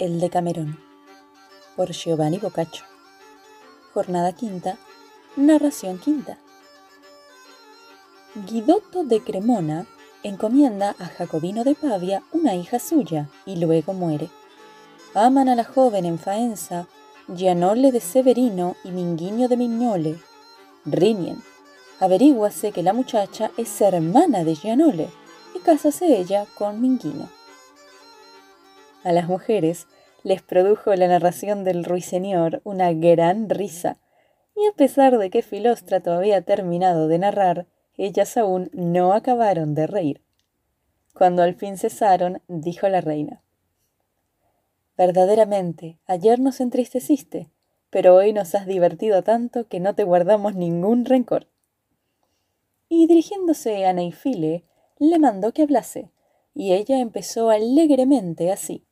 El Decamerón por Giovanni Boccaccio. Jornada quinta, narración quinta. Guidotto de Cremona encomienda a Jacobino de Pavia una hija suya y luego muere. Aman a la joven en Faenza, Gianole de Severino y Minguinho de Mignole. Riñen. Averíguase que la muchacha es hermana de Gianole y cásase ella con Minguino. A las mujeres les produjo la narración del ruiseñor una gran risa, y a pesar de que Filóstrato había terminado de narrar, ellas aún no acabaron de reír. Cuando al fin cesaron, dijo la reina Verdaderamente, ayer nos entristeciste, pero hoy nos has divertido tanto que no te guardamos ningún rencor. Y dirigiéndose a Neifile, le mandó que hablase, y ella empezó alegremente así.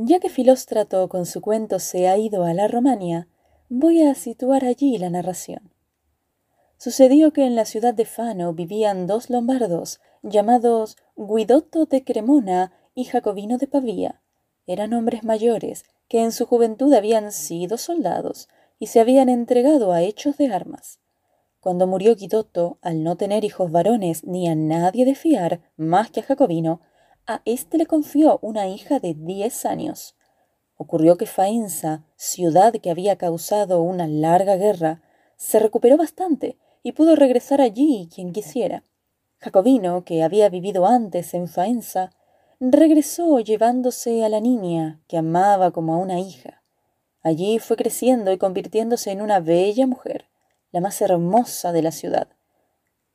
Ya que Filóstrato con su cuento se ha ido a la Romania, voy a situar allí la narración. Sucedió que en la ciudad de Fano vivían dos lombardos, llamados Guidotto de Cremona y Jacobino de Pavía. Eran hombres mayores, que en su juventud habían sido soldados y se habían entregado a hechos de armas. Cuando murió Guidotto, al no tener hijos varones ni a nadie de fiar más que a Jacobino, a éste le confió una hija de diez años. Ocurrió que Faenza, ciudad que había causado una larga guerra, se recuperó bastante y pudo regresar allí quien quisiera. Jacobino, que había vivido antes en Faenza, regresó llevándose a la niña que amaba como a una hija. Allí fue creciendo y convirtiéndose en una bella mujer, la más hermosa de la ciudad.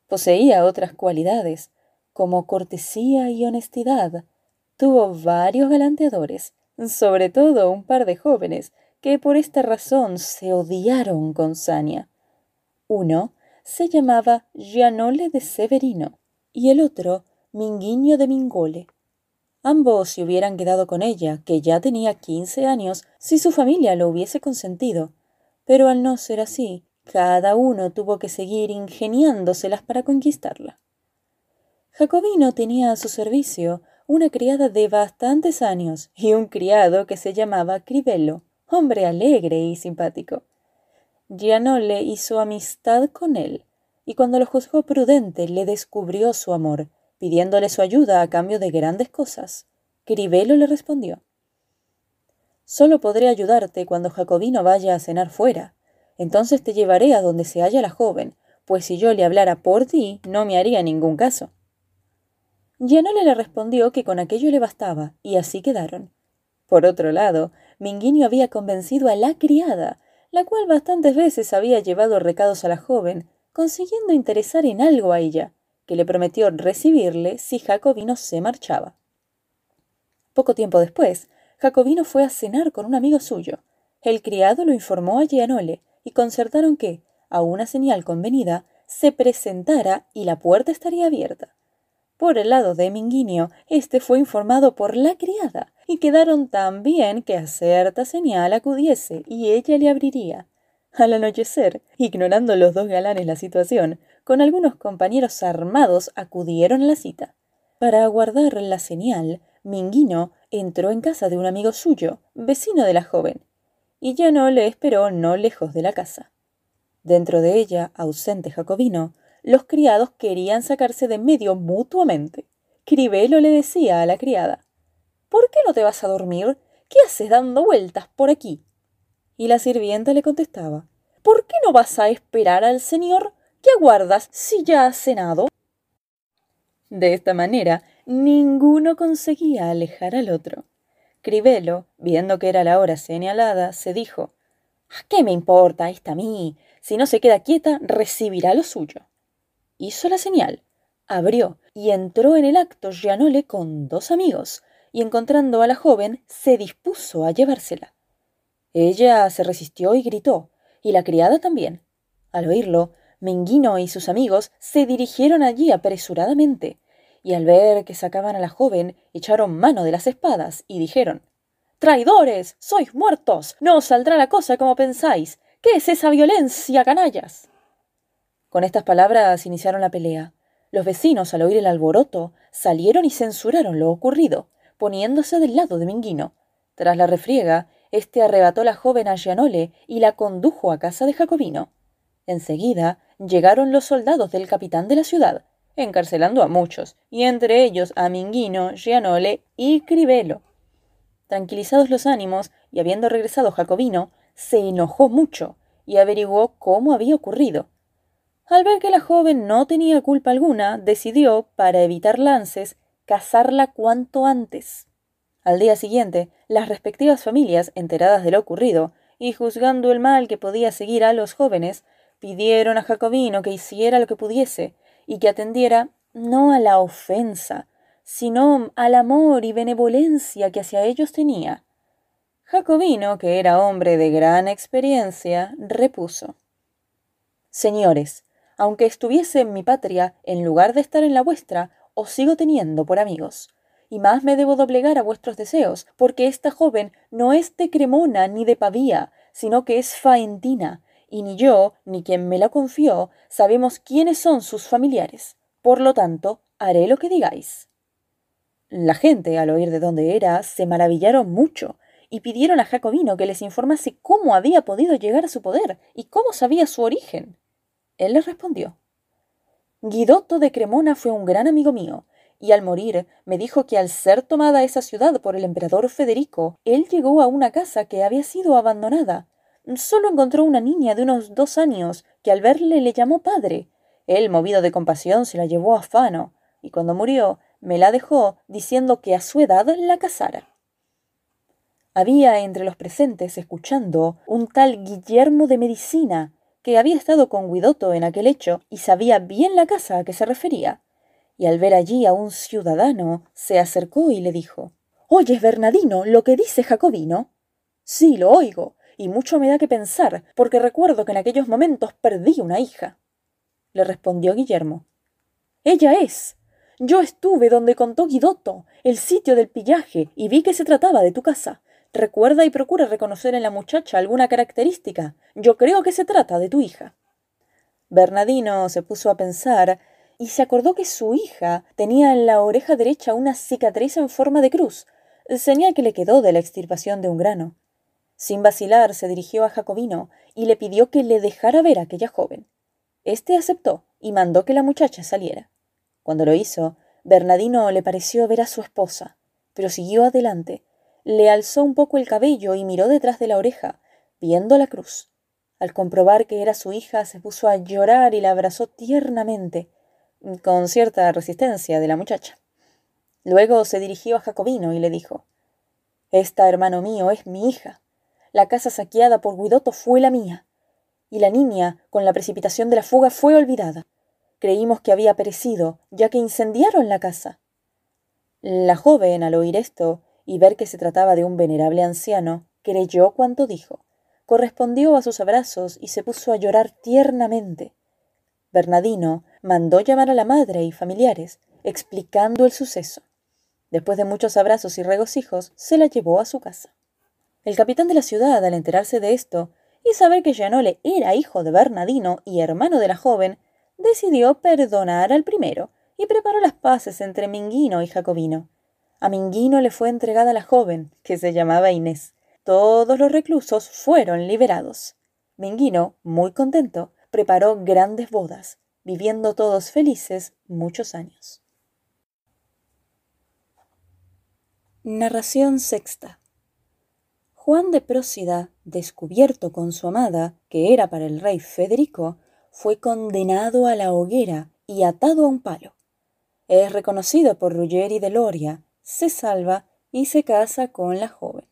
Poseía otras cualidades, como cortesía y honestidad, tuvo varios galanteadores, sobre todo un par de jóvenes, que por esta razón se odiaron con saña. Uno se llamaba Gianole de Severino y el otro Minguinho de Mingole. Ambos se hubieran quedado con ella, que ya tenía quince años, si su familia lo hubiese consentido. Pero al no ser así, cada uno tuvo que seguir ingeniándoselas para conquistarla. Jacobino tenía a su servicio una criada de bastantes años y un criado que se llamaba Crivello, hombre alegre y simpático. Gianole hizo amistad con él, y cuando lo juzgó prudente le descubrió su amor, pidiéndole su ayuda a cambio de grandes cosas. Crivello le respondió Solo podré ayudarte cuando Jacobino vaya a cenar fuera. Entonces te llevaré a donde se halla la joven, pues si yo le hablara por ti, no me haría ningún caso. Gianole le respondió que con aquello le bastaba, y así quedaron. Por otro lado, Minguinho había convencido a la criada, la cual bastantes veces había llevado recados a la joven, consiguiendo interesar en algo a ella, que le prometió recibirle si Jacobino se marchaba. Poco tiempo después, Jacobino fue a cenar con un amigo suyo. El criado lo informó a Gianole y concertaron que, a una señal convenida, se presentara y la puerta estaría abierta. Por el lado de Minguinio, éste fue informado por la criada, y quedaron tan bien que a cierta señal acudiese y ella le abriría. Al anochecer, ignorando los dos galanes la situación, con algunos compañeros armados acudieron a la cita. Para aguardar la señal, Minguino entró en casa de un amigo suyo, vecino de la joven, y ya no le esperó no lejos de la casa. Dentro de ella, ausente Jacobino, los criados querían sacarse de medio mutuamente. Cribelo le decía a la criada ¿Por qué no te vas a dormir? ¿Qué haces dando vueltas por aquí? Y la sirvienta le contestaba ¿Por qué no vas a esperar al señor? ¿Qué aguardas si ya has cenado? De esta manera, ninguno conseguía alejar al otro. Cribelo, viendo que era la hora señalada, se dijo ¿Qué me importa esta a mí? Si no se queda quieta, recibirá lo suyo hizo la señal, abrió y entró en el acto Gianole con dos amigos, y encontrando a la joven, se dispuso a llevársela. Ella se resistió y gritó, y la criada también. Al oírlo, Menguino y sus amigos se dirigieron allí apresuradamente, y al ver que sacaban a la joven, echaron mano de las espadas y dijeron Traidores. sois muertos. no os saldrá la cosa como pensáis. ¿Qué es esa violencia, canallas? Con estas palabras iniciaron la pelea. Los vecinos, al oír el alboroto, salieron y censuraron lo ocurrido, poniéndose del lado de Minguino. Tras la refriega, éste arrebató la joven a Gianole y la condujo a casa de Jacobino. Enseguida llegaron los soldados del capitán de la ciudad, encarcelando a muchos, y entre ellos a Minguino, Gianole y Cribelo. Tranquilizados los ánimos, y habiendo regresado Jacobino, se enojó mucho y averiguó cómo había ocurrido. Al ver que la joven no tenía culpa alguna, decidió, para evitar lances, casarla cuanto antes. Al día siguiente, las respectivas familias, enteradas de lo ocurrido, y juzgando el mal que podía seguir a los jóvenes, pidieron a Jacobino que hiciera lo que pudiese, y que atendiera no a la ofensa, sino al amor y benevolencia que hacia ellos tenía. Jacobino, que era hombre de gran experiencia, repuso Señores, aunque estuviese en mi patria, en lugar de estar en la vuestra, os sigo teniendo por amigos. Y más me debo doblegar a vuestros deseos, porque esta joven no es de Cremona ni de Pavía, sino que es faentina, y ni yo, ni quien me la confió, sabemos quiénes son sus familiares. Por lo tanto, haré lo que digáis. La gente, al oír de dónde era, se maravillaron mucho, y pidieron a Jacobino que les informase cómo había podido llegar a su poder y cómo sabía su origen. Él les respondió Guidotto de Cremona fue un gran amigo mío, y al morir me dijo que al ser tomada esa ciudad por el emperador Federico, él llegó a una casa que había sido abandonada. Solo encontró una niña de unos dos años, que al verle le llamó padre. Él, movido de compasión, se la llevó a Fano, y cuando murió, me la dejó, diciendo que a su edad la casara. Había entre los presentes, escuchando, un tal Guillermo de Medicina, que había estado con Guidoto en aquel hecho y sabía bien la casa a que se refería, y al ver allí a un ciudadano, se acercó y le dijo ¿Oyes, Bernardino, lo que dice Jacobino? Sí, lo oigo, y mucho me da que pensar, porque recuerdo que en aquellos momentos perdí una hija. Le respondió Guillermo Ella es. Yo estuve donde contó Guidoto, el sitio del pillaje, y vi que se trataba de tu casa. Recuerda y procura reconocer en la muchacha alguna característica. Yo creo que se trata de tu hija. Bernardino se puso a pensar y se acordó que su hija tenía en la oreja derecha una cicatriz en forma de cruz, señal que le quedó de la extirpación de un grano. Sin vacilar, se dirigió a Jacobino y le pidió que le dejara ver a aquella joven. Este aceptó y mandó que la muchacha saliera. Cuando lo hizo, Bernardino le pareció ver a su esposa, pero siguió adelante, le alzó un poco el cabello y miró detrás de la oreja, viendo la cruz. Al comprobar que era su hija, se puso a llorar y la abrazó tiernamente, con cierta resistencia de la muchacha. Luego se dirigió a Jacobino y le dijo Esta, hermano mío, es mi hija. La casa saqueada por Guidoto fue la mía, y la niña, con la precipitación de la fuga, fue olvidada. Creímos que había perecido, ya que incendiaron la casa. La joven, al oír esto, y ver que se trataba de un venerable anciano, creyó cuanto dijo, correspondió a sus abrazos y se puso a llorar tiernamente. Bernardino mandó llamar a la madre y familiares, explicando el suceso. Después de muchos abrazos y regocijos, se la llevó a su casa. El capitán de la ciudad, al enterarse de esto, y saber que Gianole era hijo de Bernardino y hermano de la joven, decidió perdonar al primero y preparó las paces entre Minguino y Jacobino. A Minguino le fue entregada la joven, que se llamaba Inés. Todos los reclusos fueron liberados. Minguino, muy contento, preparó grandes bodas, viviendo todos felices muchos años. Narración sexta. Juan de Prósida, descubierto con su amada, que era para el rey Federico, fue condenado a la hoguera y atado a un palo. Es reconocido por Ruggeri de Loria, se salva y se casa con la joven.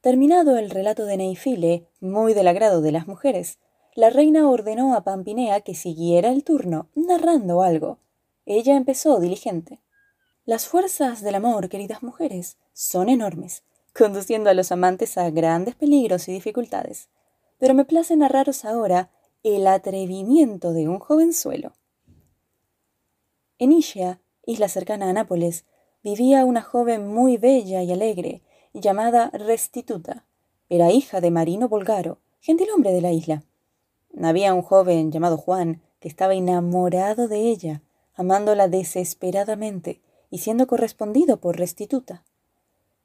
Terminado el relato de Neifile, muy del agrado de las mujeres, la reina ordenó a Pampinea que siguiera el turno, narrando algo. Ella empezó diligente. Las fuerzas del amor, queridas mujeres, son enormes, conduciendo a los amantes a grandes peligros y dificultades. Pero me place narraros ahora el atrevimiento de un jovenzuelo. En Ischia, isla cercana a Nápoles, vivía una joven muy bella y alegre, llamada Restituta. Era hija de Marino Bolgaro, gentilhombre de la isla. Había un joven llamado Juan, que estaba enamorado de ella, amándola desesperadamente y siendo correspondido por Restituta.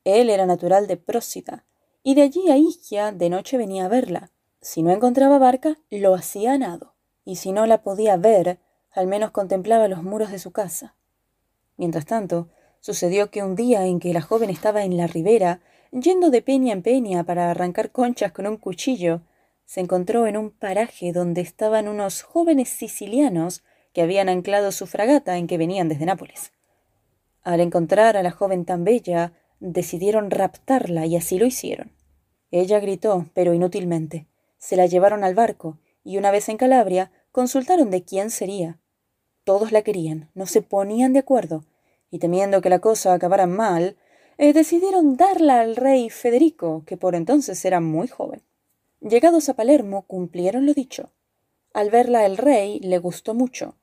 Él era natural de Prósida, y de allí a Isquia de noche venía a verla. Si no encontraba barca, lo hacía a nado, y si no la podía ver, al menos contemplaba los muros de su casa. Mientras tanto, sucedió que un día en que la joven estaba en la ribera, yendo de peña en peña para arrancar conchas con un cuchillo, se encontró en un paraje donde estaban unos jóvenes sicilianos que habían anclado su fragata en que venían desde Nápoles. Al encontrar a la joven tan bella, decidieron raptarla y así lo hicieron. Ella gritó, pero inútilmente. Se la llevaron al barco y una vez en Calabria consultaron de quién sería. Todos la querían, no se ponían de acuerdo, y temiendo que la cosa acabara mal, eh, decidieron darla al rey Federico, que por entonces era muy joven. Llegados a Palermo, cumplieron lo dicho. Al verla el rey le gustó mucho.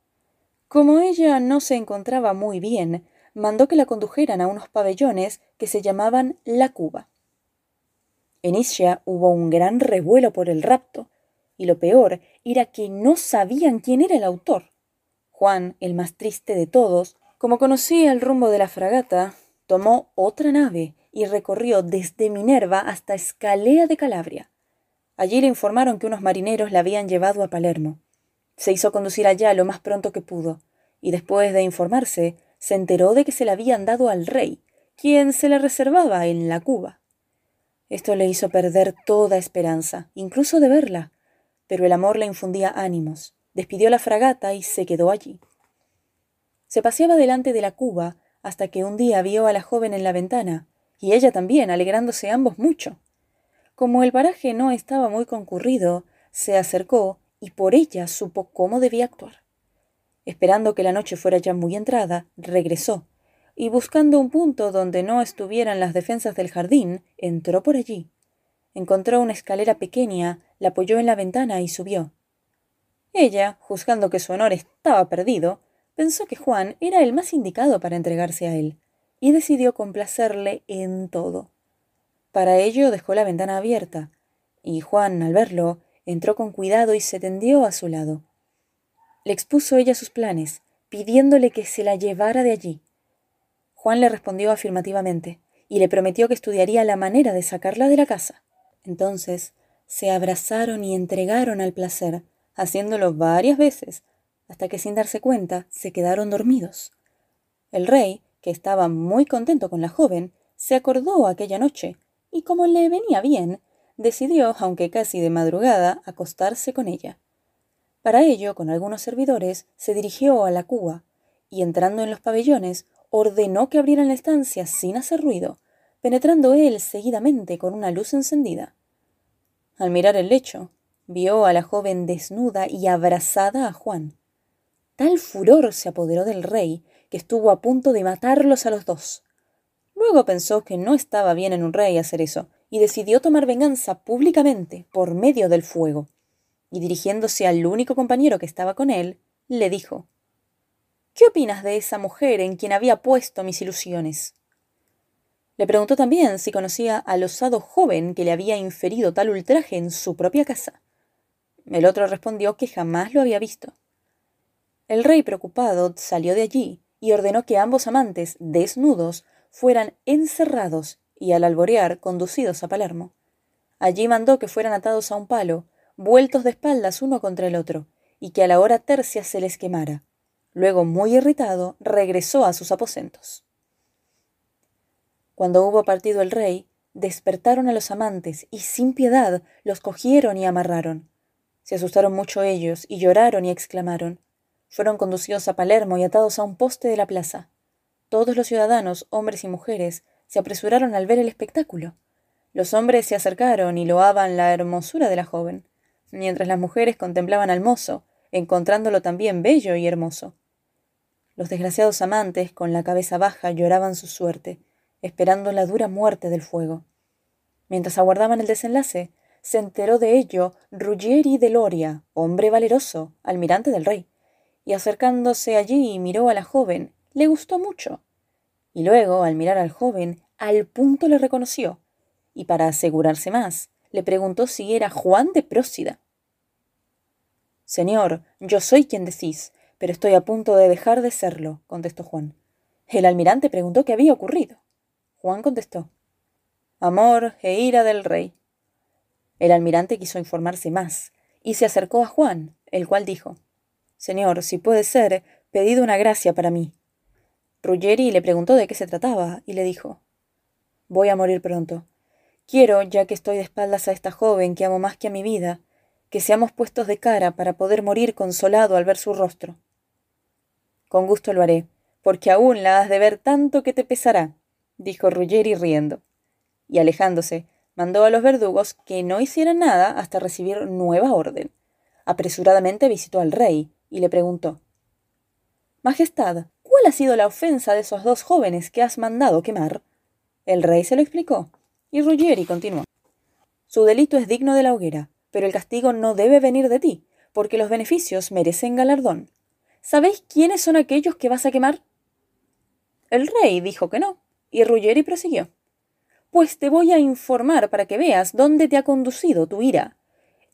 Como ella no se encontraba muy bien, mandó que la condujeran a unos pabellones que se llamaban La Cuba. En Ischia hubo un gran revuelo por el rapto, y lo peor era que no sabían quién era el autor. Juan, el más triste de todos, como conocía el rumbo de la fragata, tomó otra nave y recorrió desde Minerva hasta Escalea de Calabria. Allí le informaron que unos marineros la habían llevado a Palermo. Se hizo conducir allá lo más pronto que pudo, y después de informarse, se enteró de que se la habían dado al rey, quien se la reservaba en la Cuba. Esto le hizo perder toda esperanza, incluso de verla, pero el amor le infundía ánimos. Despidió la fragata y se quedó allí. Se paseaba delante de la Cuba hasta que un día vio a la joven en la ventana, y ella también, alegrándose ambos mucho. Como el paraje no estaba muy concurrido, se acercó y por ella supo cómo debía actuar. Esperando que la noche fuera ya muy entrada, regresó, y buscando un punto donde no estuvieran las defensas del jardín, entró por allí. Encontró una escalera pequeña, la apoyó en la ventana y subió. Ella, juzgando que su honor estaba perdido, pensó que Juan era el más indicado para entregarse a él, y decidió complacerle en todo. Para ello dejó la ventana abierta, y Juan, al verlo, entró con cuidado y se tendió a su lado. Le expuso ella sus planes, pidiéndole que se la llevara de allí. Juan le respondió afirmativamente, y le prometió que estudiaría la manera de sacarla de la casa. Entonces se abrazaron y entregaron al placer, haciéndolo varias veces, hasta que sin darse cuenta se quedaron dormidos. El rey, que estaba muy contento con la joven, se acordó aquella noche, y como le venía bien, decidió, aunque casi de madrugada, acostarse con ella. Para ello, con algunos servidores, se dirigió a la cuba, y entrando en los pabellones, ordenó que abrieran la estancia sin hacer ruido, penetrando él seguidamente con una luz encendida. Al mirar el lecho, vio a la joven desnuda y abrazada a Juan. Tal furor se apoderó del rey que estuvo a punto de matarlos a los dos. Luego pensó que no estaba bien en un rey hacer eso, y decidió tomar venganza públicamente por medio del fuego. Y dirigiéndose al único compañero que estaba con él, le dijo ¿Qué opinas de esa mujer en quien había puesto mis ilusiones? Le preguntó también si conocía al osado joven que le había inferido tal ultraje en su propia casa. El otro respondió que jamás lo había visto. El rey preocupado salió de allí y ordenó que ambos amantes, desnudos, fueran encerrados y al alborear conducidos a Palermo. Allí mandó que fueran atados a un palo, vueltos de espaldas uno contra el otro, y que a la hora tercia se les quemara. Luego, muy irritado, regresó a sus aposentos. Cuando hubo partido el rey, despertaron a los amantes y sin piedad los cogieron y amarraron. Se asustaron mucho ellos y lloraron y exclamaron. Fueron conducidos a Palermo y atados a un poste de la plaza. Todos los ciudadanos, hombres y mujeres, se apresuraron al ver el espectáculo. Los hombres se acercaron y loaban la hermosura de la joven, mientras las mujeres contemplaban al mozo, encontrándolo también bello y hermoso. Los desgraciados amantes, con la cabeza baja, lloraban su suerte, esperando la dura muerte del fuego. Mientras aguardaban el desenlace, se enteró de ello Ruggieri de Loria, hombre valeroso, almirante del rey, y acercándose allí miró a la joven, le gustó mucho. Y luego, al mirar al joven, al punto le reconoció, y para asegurarse más, le preguntó si era Juan de Prósida. Señor, yo soy quien decís, pero estoy a punto de dejar de serlo, contestó Juan. El almirante preguntó qué había ocurrido. Juan contestó amor e ira del rey. El almirante quiso informarse más, y se acercó a Juan, el cual dijo Señor, si puede ser, pedid una gracia para mí. Ruggeri le preguntó de qué se trataba, y le dijo Voy a morir pronto. Quiero, ya que estoy de espaldas a esta joven que amo más que a mi vida, que seamos puestos de cara para poder morir consolado al ver su rostro. Con gusto lo haré, porque aún la has de ver tanto que te pesará, dijo Ruggeri riendo. Y alejándose, mandó a los verdugos que no hicieran nada hasta recibir nueva orden. Apresuradamente visitó al rey y le preguntó Majestad, ¿cuál ha sido la ofensa de esos dos jóvenes que has mandado quemar? El rey se lo explicó, y Ruggeri continuó Su delito es digno de la hoguera, pero el castigo no debe venir de ti, porque los beneficios merecen galardón. ¿Sabéis quiénes son aquellos que vas a quemar? El rey dijo que no, y Ruggeri prosiguió. Pues te voy a informar para que veas dónde te ha conducido tu ira.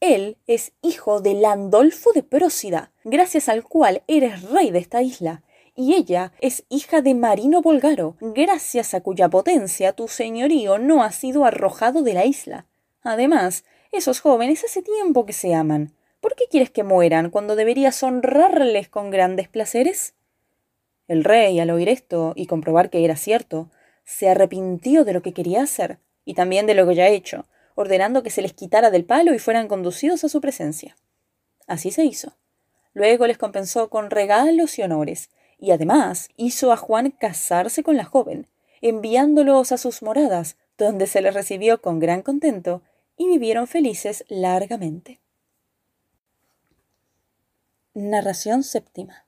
Él es hijo de Landolfo de Prósida, gracias al cual eres rey de esta isla, y ella es hija de Marino Bolgaro, gracias a cuya potencia tu señorío no ha sido arrojado de la isla. Además, esos jóvenes hace tiempo que se aman. ¿Por qué quieres que mueran cuando deberías honrarles con grandes placeres? El rey, al oír esto y comprobar que era cierto, se arrepintió de lo que quería hacer, y también de lo que ya hecho, ordenando que se les quitara del palo y fueran conducidos a su presencia. Así se hizo. Luego les compensó con regalos y honores, y además hizo a Juan casarse con la joven, enviándolos a sus moradas, donde se les recibió con gran contento y vivieron felices largamente. Narración séptima.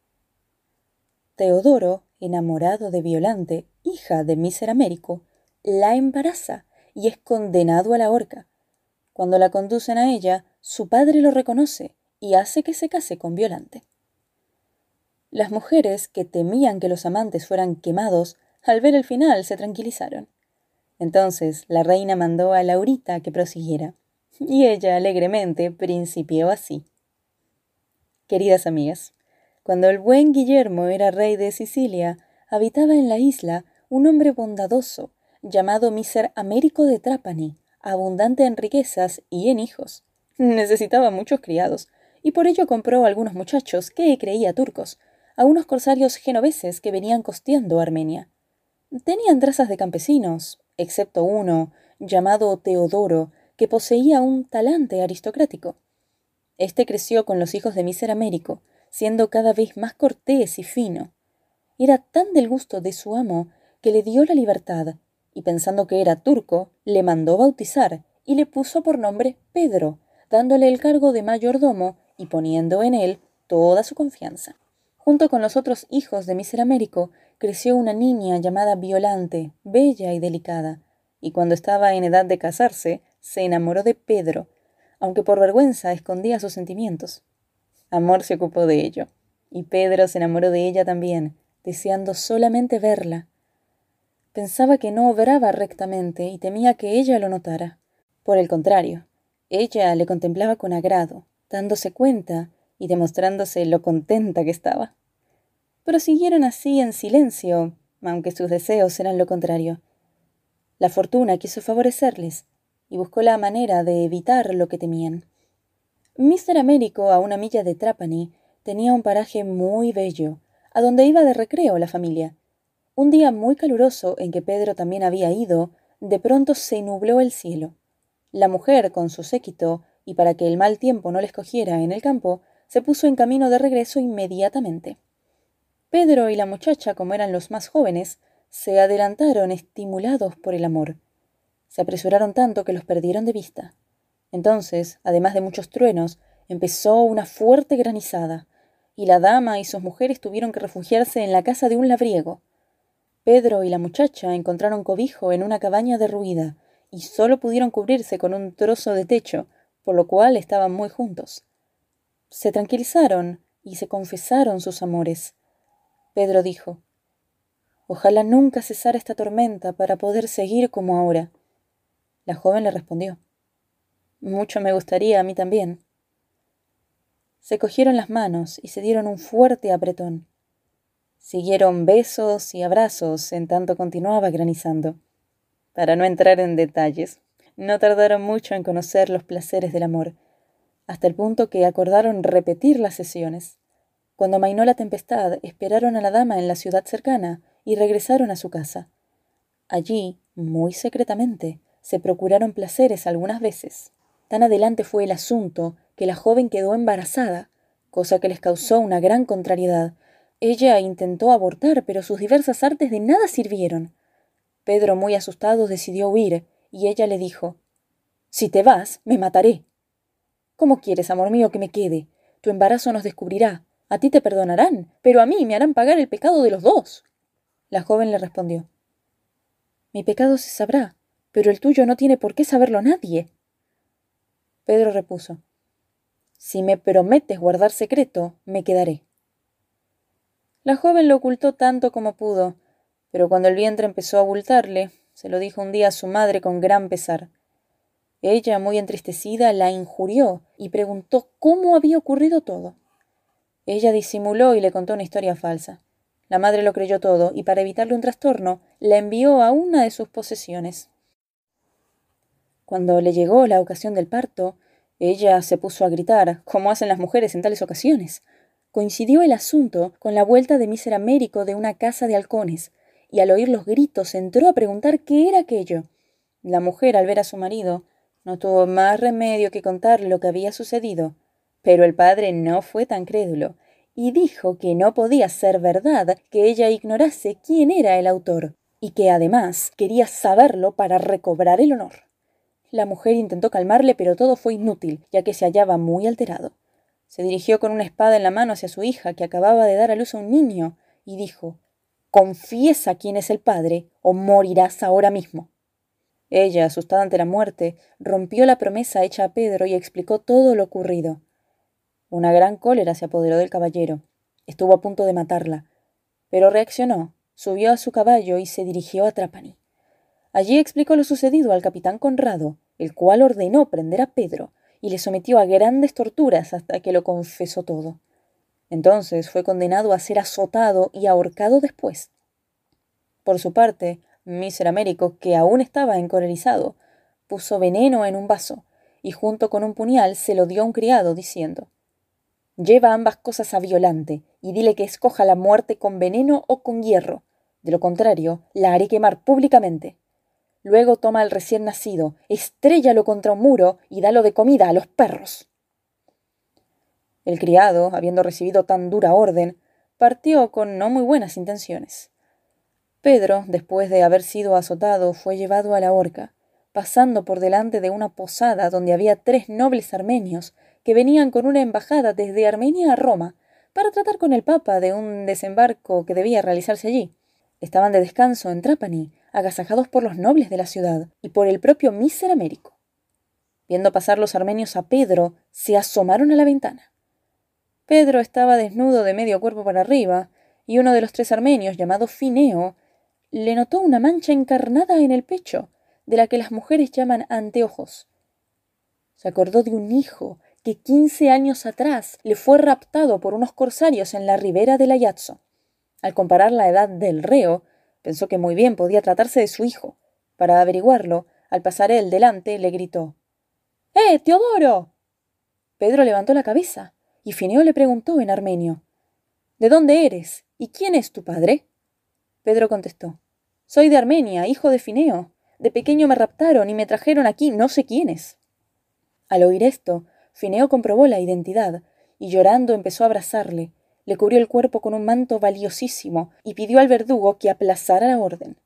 Teodoro, enamorado de Violante, hija de Míser Américo, la embaraza y es condenado a la horca. Cuando la conducen a ella, su padre lo reconoce y hace que se case con Violante. Las mujeres, que temían que los amantes fueran quemados, al ver el final se tranquilizaron. Entonces la reina mandó a Laurita que prosiguiera, y ella alegremente principió así. Queridas amigas, cuando el buen Guillermo era rey de Sicilia, habitaba en la isla un hombre bondadoso, llamado Miser Américo de Trapani, abundante en riquezas y en hijos. Necesitaba muchos criados, y por ello compró algunos muchachos que creía turcos, a unos corsarios genoveses que venían costeando Armenia. Tenían trazas de campesinos, excepto uno, llamado Teodoro, que poseía un talante aristocrático. Este creció con los hijos de Miser Américo, siendo cada vez más cortés y fino. Era tan del gusto de su amo que le dio la libertad, y pensando que era turco, le mandó bautizar y le puso por nombre Pedro, dándole el cargo de mayordomo y poniendo en él toda su confianza. Junto con los otros hijos de Miser Américo, creció una niña llamada Violante, bella y delicada, y cuando estaba en edad de casarse, se enamoró de Pedro, aunque por vergüenza escondía sus sentimientos. Amor se ocupó de ello, y Pedro se enamoró de ella también, deseando solamente verla. Pensaba que no obraba rectamente y temía que ella lo notara. Por el contrario, ella le contemplaba con agrado, dándose cuenta y demostrándose lo contenta que estaba. Prosiguieron así en silencio, aunque sus deseos eran lo contrario. La fortuna quiso favorecerles y buscó la manera de evitar lo que temían. Mr. Américo, a una milla de Trapani, tenía un paraje muy bello, a donde iba de recreo la familia. Un día muy caluroso en que Pedro también había ido, de pronto se nubló el cielo. La mujer, con su séquito, y para que el mal tiempo no les cogiera en el campo, se puso en camino de regreso inmediatamente. Pedro y la muchacha, como eran los más jóvenes, se adelantaron estimulados por el amor. Se apresuraron tanto que los perdieron de vista. Entonces, además de muchos truenos, empezó una fuerte granizada, y la dama y sus mujeres tuvieron que refugiarse en la casa de un labriego. Pedro y la muchacha encontraron cobijo en una cabaña derruida, y solo pudieron cubrirse con un trozo de techo, por lo cual estaban muy juntos. Se tranquilizaron y se confesaron sus amores. Pedro dijo Ojalá nunca cesara esta tormenta para poder seguir como ahora. La joven le respondió Mucho me gustaría a mí también. Se cogieron las manos y se dieron un fuerte apretón. Siguieron besos y abrazos en tanto continuaba granizando. Para no entrar en detalles, no tardaron mucho en conocer los placeres del amor, hasta el punto que acordaron repetir las sesiones. Cuando amainó la tempestad, esperaron a la dama en la ciudad cercana y regresaron a su casa. Allí, muy secretamente, se procuraron placeres algunas veces. Tan adelante fue el asunto que la joven quedó embarazada, cosa que les causó una gran contrariedad. Ella intentó abortar, pero sus diversas artes de nada sirvieron. Pedro, muy asustado, decidió huir, y ella le dijo Si te vas, me mataré. ¿Cómo quieres, amor mío, que me quede? Tu embarazo nos descubrirá. A ti te perdonarán, pero a mí me harán pagar el pecado de los dos. La joven le respondió Mi pecado se sabrá, pero el tuyo no tiene por qué saberlo nadie. Pedro repuso Si me prometes guardar secreto, me quedaré. La joven lo ocultó tanto como pudo, pero cuando el vientre empezó a abultarle, se lo dijo un día a su madre con gran pesar. Ella, muy entristecida, la injurió y preguntó cómo había ocurrido todo. Ella disimuló y le contó una historia falsa. La madre lo creyó todo y para evitarle un trastorno, la envió a una de sus posesiones. Cuando le llegó la ocasión del parto, ella se puso a gritar, como hacen las mujeres en tales ocasiones. Coincidió el asunto con la vuelta de mísero Américo de una casa de halcones, y al oír los gritos entró a preguntar qué era aquello. La mujer, al ver a su marido, no tuvo más remedio que contarle lo que había sucedido, pero el padre no fue tan crédulo, y dijo que no podía ser verdad que ella ignorase quién era el autor, y que además quería saberlo para recobrar el honor. La mujer intentó calmarle, pero todo fue inútil, ya que se hallaba muy alterado. Se dirigió con una espada en la mano hacia su hija, que acababa de dar a luz a un niño, y dijo Confiesa quién es el padre, o morirás ahora mismo. Ella, asustada ante la muerte, rompió la promesa hecha a Pedro y explicó todo lo ocurrido. Una gran cólera se apoderó del caballero. Estuvo a punto de matarla, pero reaccionó, subió a su caballo y se dirigió a Trapani. Allí explicó lo sucedido al capitán Conrado, el cual ordenó prender a Pedro y le sometió a grandes torturas hasta que lo confesó todo. Entonces fue condenado a ser azotado y ahorcado después. Por su parte, Miser Américo, que aún estaba encolerizado, puso veneno en un vaso y junto con un puñal se lo dio a un criado, diciendo Lleva ambas cosas a Violante y dile que escoja la muerte con veneno o con hierro. De lo contrario, la haré quemar públicamente. Luego toma al recién nacido, estréllalo contra un muro y dalo de comida a los perros. El criado, habiendo recibido tan dura orden, partió con no muy buenas intenciones. Pedro, después de haber sido azotado, fue llevado a la horca, pasando por delante de una posada donde había tres nobles armenios que venían con una embajada desde Armenia a Roma para tratar con el Papa de un desembarco que debía realizarse allí. Estaban de descanso en Trapani, agasajados por los nobles de la ciudad y por el propio Míser Américo. Viendo pasar los armenios a Pedro, se asomaron a la ventana. Pedro estaba desnudo de medio cuerpo para arriba, y uno de los tres armenios, llamado Fineo, le notó una mancha encarnada en el pecho, de la que las mujeres llaman anteojos. Se acordó de un hijo que quince años atrás le fue raptado por unos corsarios en la ribera del Ayatzo. Al comparar la edad del reo, pensó que muy bien podía tratarse de su hijo. Para averiguarlo, al pasar él delante, le gritó ¡Eh, Teodoro! Pedro levantó la cabeza y Fineo le preguntó en armenio ¿De dónde eres? ¿Y quién es tu padre? Pedro contestó Soy de Armenia, hijo de Fineo. De pequeño me raptaron y me trajeron aquí no sé quiénes. Al oír esto, Fineo comprobó la identidad y llorando empezó a abrazarle, le cubrió el cuerpo con un manto valiosísimo y pidió al verdugo que aplazara la orden.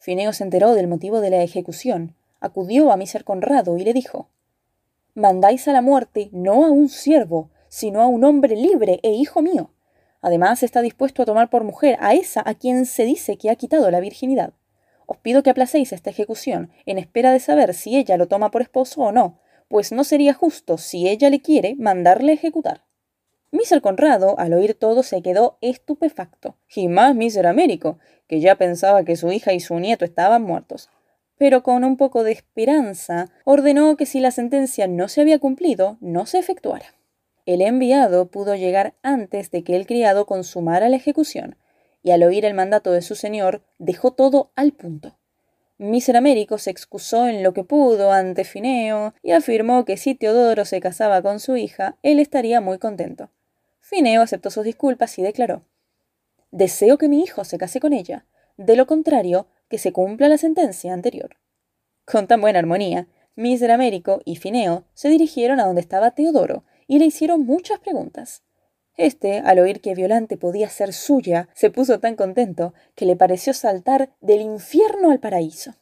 Fineo se enteró del motivo de la ejecución, acudió a Miser Conrado y le dijo Mandáis a la muerte no a un siervo, sino a un hombre libre e hijo mío. Además está dispuesto a tomar por mujer a esa a quien se dice que ha quitado la virginidad. Os pido que aplacéis esta ejecución, en espera de saber si ella lo toma por esposo o no, pues no sería justo, si ella le quiere, mandarle ejecutar. Miser Conrado, al oír todo, se quedó estupefacto, y más Miser Américo, que ya pensaba que su hija y su nieto estaban muertos. Pero con un poco de esperanza, ordenó que si la sentencia no se había cumplido, no se efectuara. El enviado pudo llegar antes de que el criado consumara la ejecución, y al oír el mandato de su señor dejó todo al punto. Miser Américo se excusó en lo que pudo ante Fineo y afirmó que si Teodoro se casaba con su hija, él estaría muy contento. Fineo aceptó sus disculpas y declaró Deseo que mi hijo se case con ella. De lo contrario, que se cumpla la sentencia anterior. Con tan buena armonía, Miser Américo y Fineo se dirigieron a donde estaba Teodoro y le hicieron muchas preguntas. Este, al oír que Violante podía ser suya, se puso tan contento que le pareció saltar del infierno al paraíso.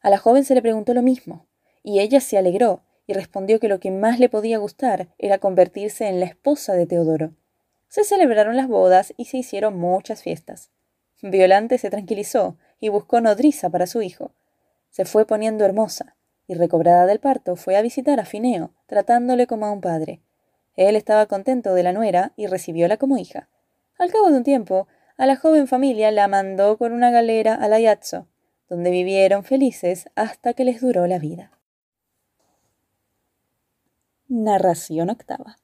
A la joven se le preguntó lo mismo, y ella se alegró y respondió que lo que más le podía gustar era convertirse en la esposa de Teodoro. Se celebraron las bodas y se hicieron muchas fiestas. Violante se tranquilizó y buscó nodriza para su hijo. Se fue poniendo hermosa, y recobrada del parto fue a visitar a Fineo, tratándole como a un padre. Él estaba contento de la nuera y recibióla como hija. Al cabo de un tiempo, a la joven familia la mandó con una galera a Ayazzo, donde vivieron felices hasta que les duró la vida. Narración octava.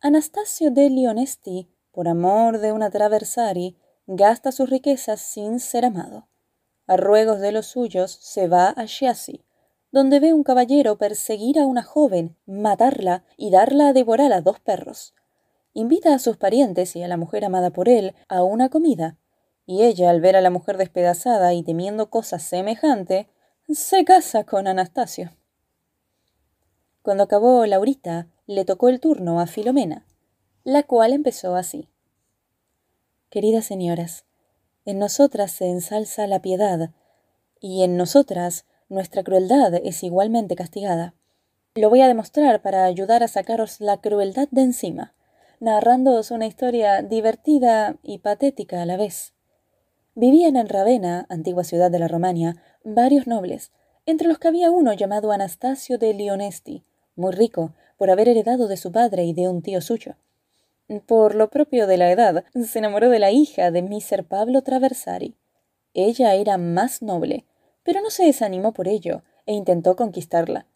Anastasio de Lionesti, por amor de una traversari, gasta sus riquezas sin ser amado. A ruegos de los suyos se va a Chiasi, donde ve un caballero perseguir a una joven, matarla y darla a devorar a dos perros. Invita a sus parientes y a la mujer amada por él a una comida, y ella, al ver a la mujer despedazada y temiendo cosa semejante, se casa con Anastasio. Cuando acabó Laurita, le tocó el turno a Filomena, la cual empezó así. Queridas señoras, en nosotras se ensalza la piedad, y en nosotras nuestra crueldad es igualmente castigada. Lo voy a demostrar para ayudar a sacaros la crueldad de encima, narrándoos una historia divertida y patética a la vez. Vivían en Ravenna, antigua ciudad de la Romania, varios nobles, entre los que había uno llamado Anastasio de Lionesti, muy rico, por haber heredado de su padre y de un tío suyo. Por lo propio de la edad, se enamoró de la hija de Miser Pablo Traversari. Ella era más noble, pero no se desanimó por ello e intentó conquistarla.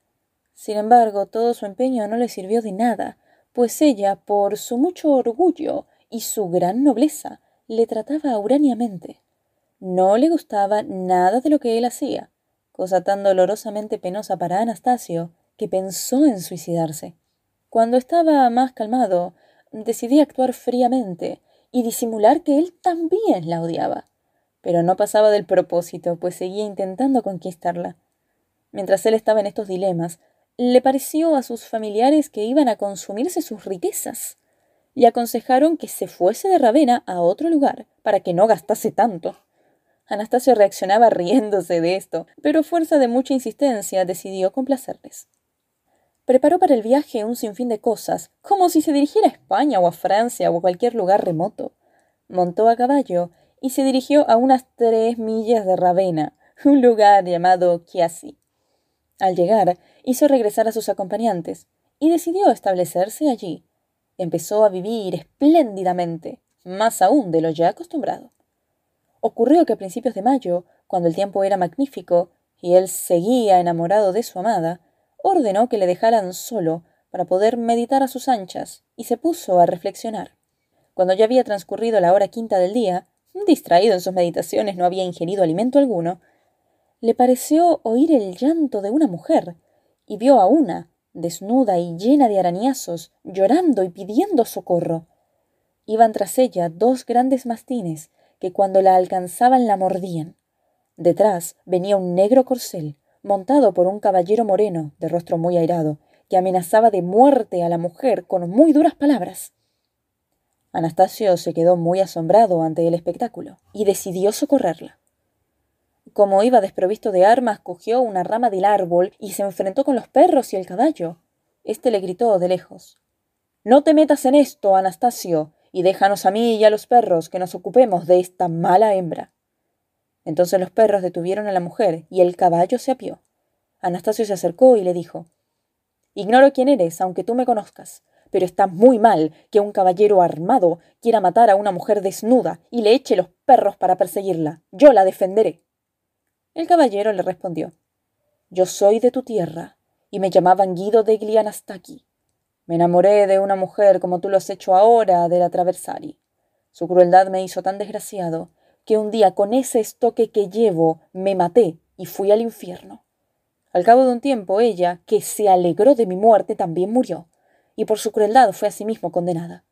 Sin embargo, todo su empeño no le sirvió de nada, pues ella, por su mucho orgullo y su gran nobleza, le trataba uraniamente. No le gustaba nada de lo que él hacía, cosa tan dolorosamente penosa para Anastasio que pensó en suicidarse. Cuando estaba más calmado, decidí actuar fríamente y disimular que él también la odiaba pero no pasaba del propósito, pues seguía intentando conquistarla. Mientras él estaba en estos dilemas, le pareció a sus familiares que iban a consumirse sus riquezas, y aconsejaron que se fuese de Ravenna a otro lugar, para que no gastase tanto. Anastasio reaccionaba riéndose de esto, pero fuerza de mucha insistencia decidió complacerles. Preparó para el viaje un sinfín de cosas, como si se dirigiera a España o a Francia o a cualquier lugar remoto. Montó a caballo y se dirigió a unas tres millas de Ravenna, un lugar llamado Chiasi. Al llegar, hizo regresar a sus acompañantes y decidió establecerse allí. Empezó a vivir espléndidamente, más aún de lo ya acostumbrado. Ocurrió que a principios de mayo, cuando el tiempo era magnífico y él seguía enamorado de su amada, ordenó que le dejaran solo para poder meditar a sus anchas y se puso a reflexionar. Cuando ya había transcurrido la hora quinta del día, distraído en sus meditaciones, no había ingerido alimento alguno, le pareció oír el llanto de una mujer, y vio a una, desnuda y llena de arañazos, llorando y pidiendo socorro. Iban tras ella dos grandes mastines, que cuando la alcanzaban la mordían. Detrás venía un negro corcel, montado por un caballero moreno, de rostro muy airado, que amenazaba de muerte a la mujer con muy duras palabras. Anastasio se quedó muy asombrado ante el espectáculo y decidió socorrerla. Como iba desprovisto de armas, cogió una rama del árbol y se enfrentó con los perros y el caballo. Este le gritó de lejos No te metas en esto, Anastasio, y déjanos a mí y a los perros que nos ocupemos de esta mala hembra. Entonces los perros detuvieron a la mujer y el caballo se apió. Anastasio se acercó y le dijo Ignoro quién eres, aunque tú me conozcas, pero está muy mal que un caballero armado quiera matar a una mujer desnuda y le eche los perros para perseguirla. Yo la defenderé. El caballero le respondió Yo soy de tu tierra, y me llamaban Guido de Glianastaki. Me enamoré de una mujer como tú lo has hecho ahora de la Traversari. Su crueldad me hizo tan desgraciado que un día con ese estoque que llevo me maté y fui al infierno. Al cabo de un tiempo ella, que se alegró de mi muerte, también murió, y por su crueldad fue asimismo condenada.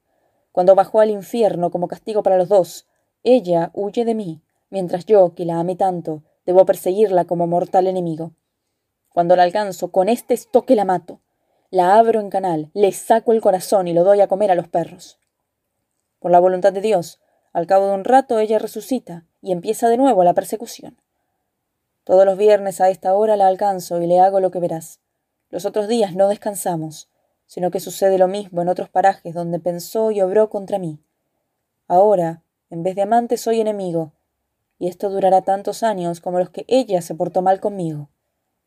Cuando bajó al infierno como castigo para los dos, ella huye de mí, mientras yo, que la amé tanto, debo perseguirla como mortal enemigo. Cuando la alcanzo, con este estoque la mato. La abro en canal, le saco el corazón y lo doy a comer a los perros. Por la voluntad de Dios, al cabo de un rato ella resucita y empieza de nuevo la persecución. Todos los viernes a esta hora la alcanzo y le hago lo que verás. Los otros días no descansamos, sino que sucede lo mismo en otros parajes donde pensó y obró contra mí. Ahora, en vez de amante, soy enemigo, y esto durará tantos años como los que ella se portó mal conmigo.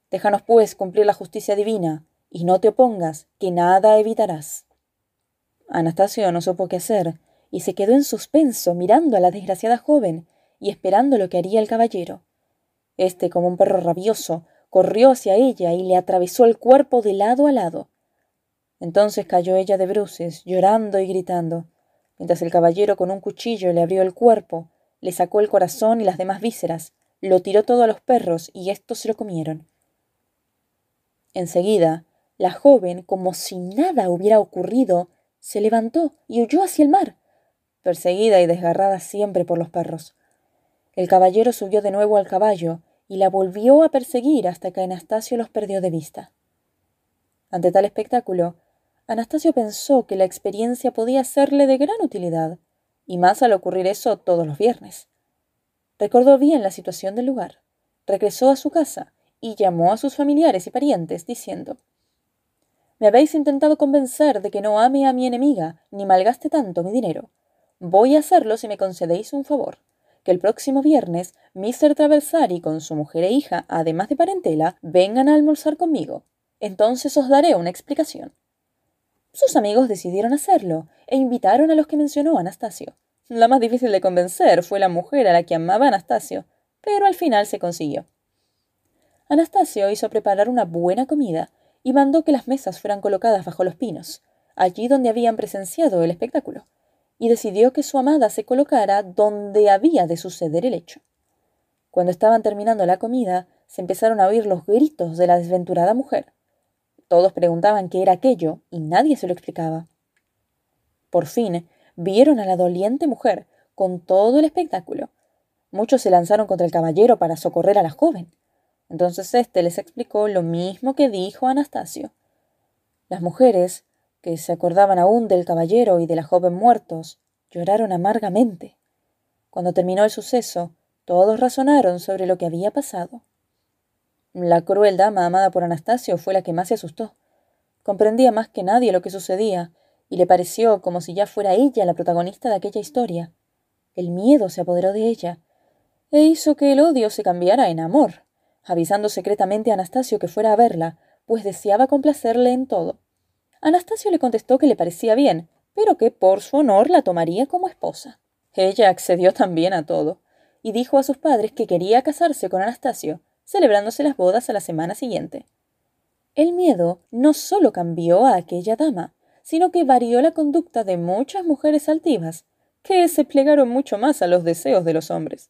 Déjanos, pues, cumplir la justicia divina, y no te opongas, que nada evitarás. Anastasio no supo qué hacer, y se quedó en suspenso mirando a la desgraciada joven y esperando lo que haría el caballero. Este, como un perro rabioso, corrió hacia ella y le atravesó el cuerpo de lado a lado. Entonces cayó ella de bruces, llorando y gritando, mientras el caballero con un cuchillo le abrió el cuerpo, le sacó el corazón y las demás vísceras, lo tiró todo a los perros y éstos se lo comieron. Enseguida, la joven, como si nada hubiera ocurrido, se levantó y huyó hacia el mar, perseguida y desgarrada siempre por los perros. El caballero subió de nuevo al caballo y la volvió a perseguir hasta que Anastasio los perdió de vista. Ante tal espectáculo, Anastasio pensó que la experiencia podía serle de gran utilidad, y más al ocurrir eso todos los viernes. Recordó bien la situación del lugar, regresó a su casa y llamó a sus familiares y parientes, diciendo Me habéis intentado convencer de que no ame a mi enemiga, ni malgaste tanto mi dinero. Voy a hacerlo si me concedéis un favor que el próximo viernes Mr. Traversari con su mujer e hija, además de parentela, vengan a almorzar conmigo. Entonces os daré una explicación. Sus amigos decidieron hacerlo e invitaron a los que mencionó Anastasio. La más difícil de convencer fue la mujer a la que amaba Anastasio, pero al final se consiguió. Anastasio hizo preparar una buena comida y mandó que las mesas fueran colocadas bajo los pinos, allí donde habían presenciado el espectáculo y decidió que su amada se colocara donde había de suceder el hecho. Cuando estaban terminando la comida, se empezaron a oír los gritos de la desventurada mujer. Todos preguntaban qué era aquello y nadie se lo explicaba. Por fin vieron a la doliente mujer con todo el espectáculo. Muchos se lanzaron contra el caballero para socorrer a la joven. Entonces éste les explicó lo mismo que dijo Anastasio. Las mujeres que se acordaban aún del caballero y de la joven muertos, lloraron amargamente. Cuando terminó el suceso, todos razonaron sobre lo que había pasado. La cruel dama amada por Anastasio fue la que más se asustó. Comprendía más que nadie lo que sucedía, y le pareció como si ya fuera ella la protagonista de aquella historia. El miedo se apoderó de ella, e hizo que el odio se cambiara en amor, avisando secretamente a Anastasio que fuera a verla, pues deseaba complacerle en todo. Anastasio le contestó que le parecía bien, pero que por su honor la tomaría como esposa. Ella accedió también a todo, y dijo a sus padres que quería casarse con Anastasio, celebrándose las bodas a la semana siguiente. El miedo no solo cambió a aquella dama, sino que varió la conducta de muchas mujeres altivas, que se plegaron mucho más a los deseos de los hombres.